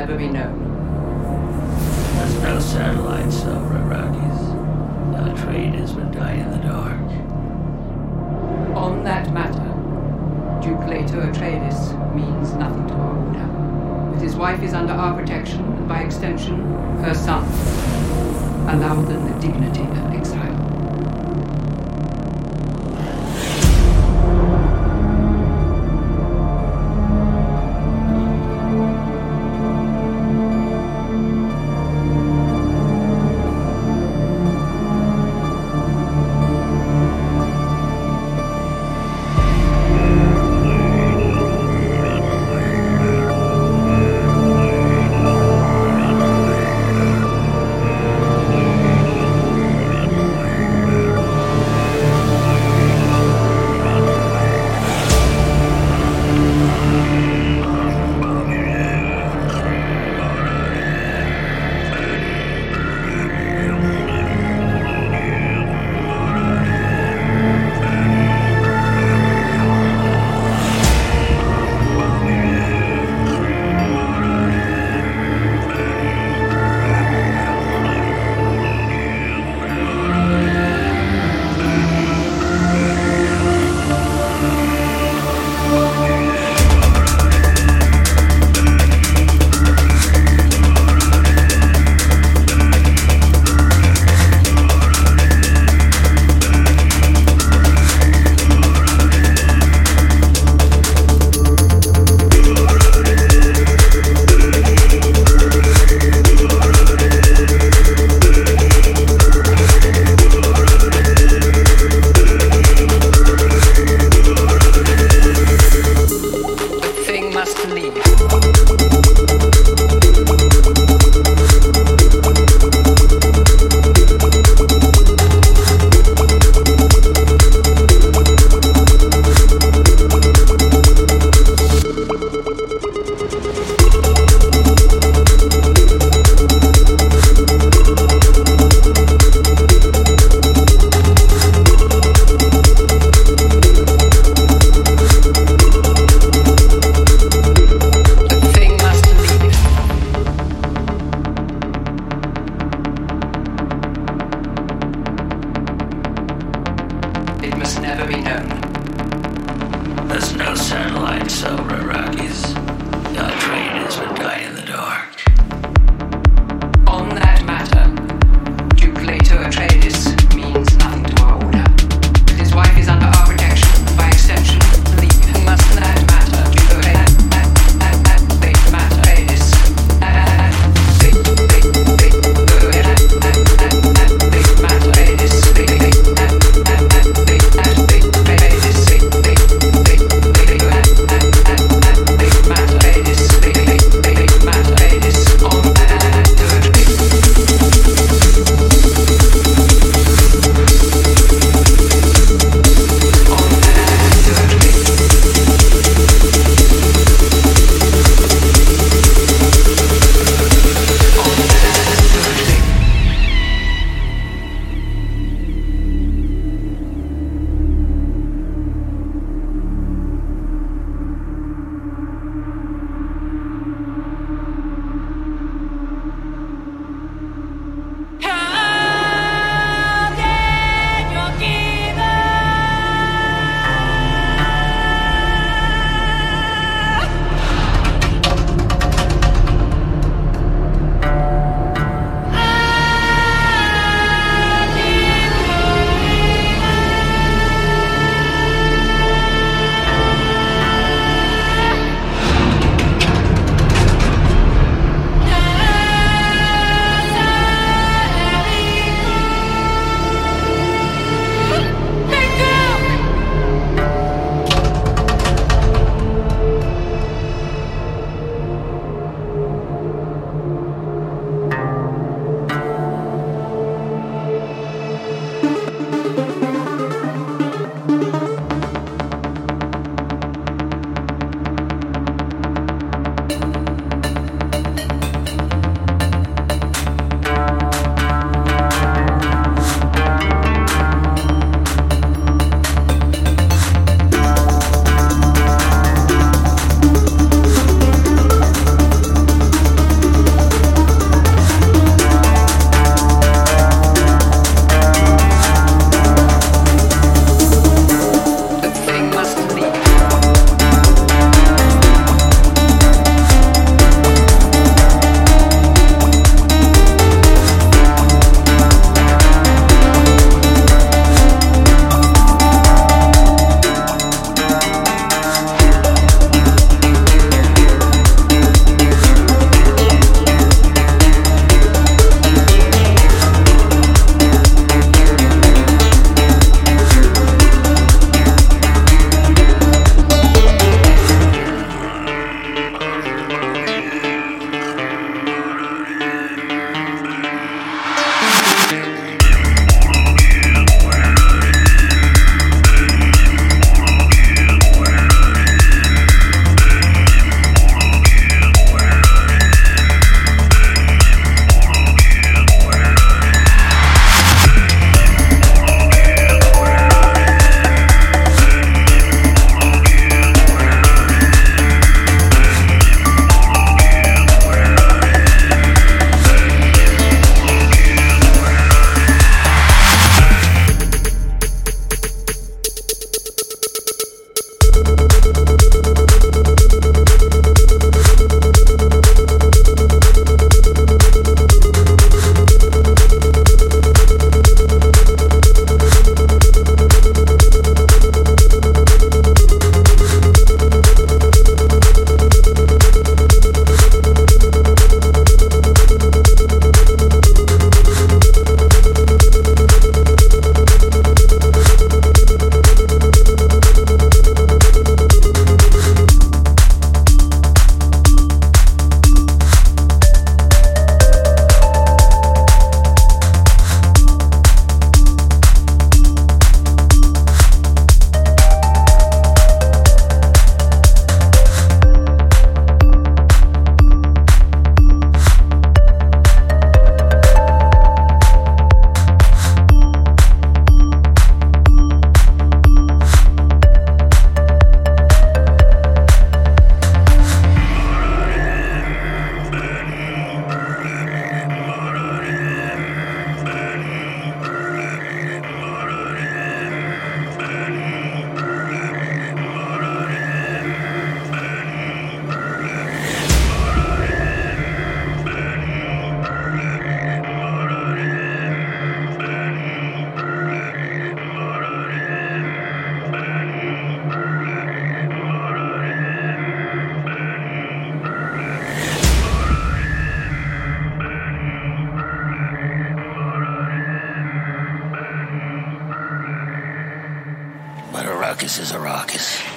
never be known. There's no satellites over Arrakis. The traders would die in the dark. On that matter, Duke Leto Atreides means nothing to our order. But his wife is under our protection, and by extension, her son. Allow them the dignity of exile. Thank you. Arrakis is Arrakis.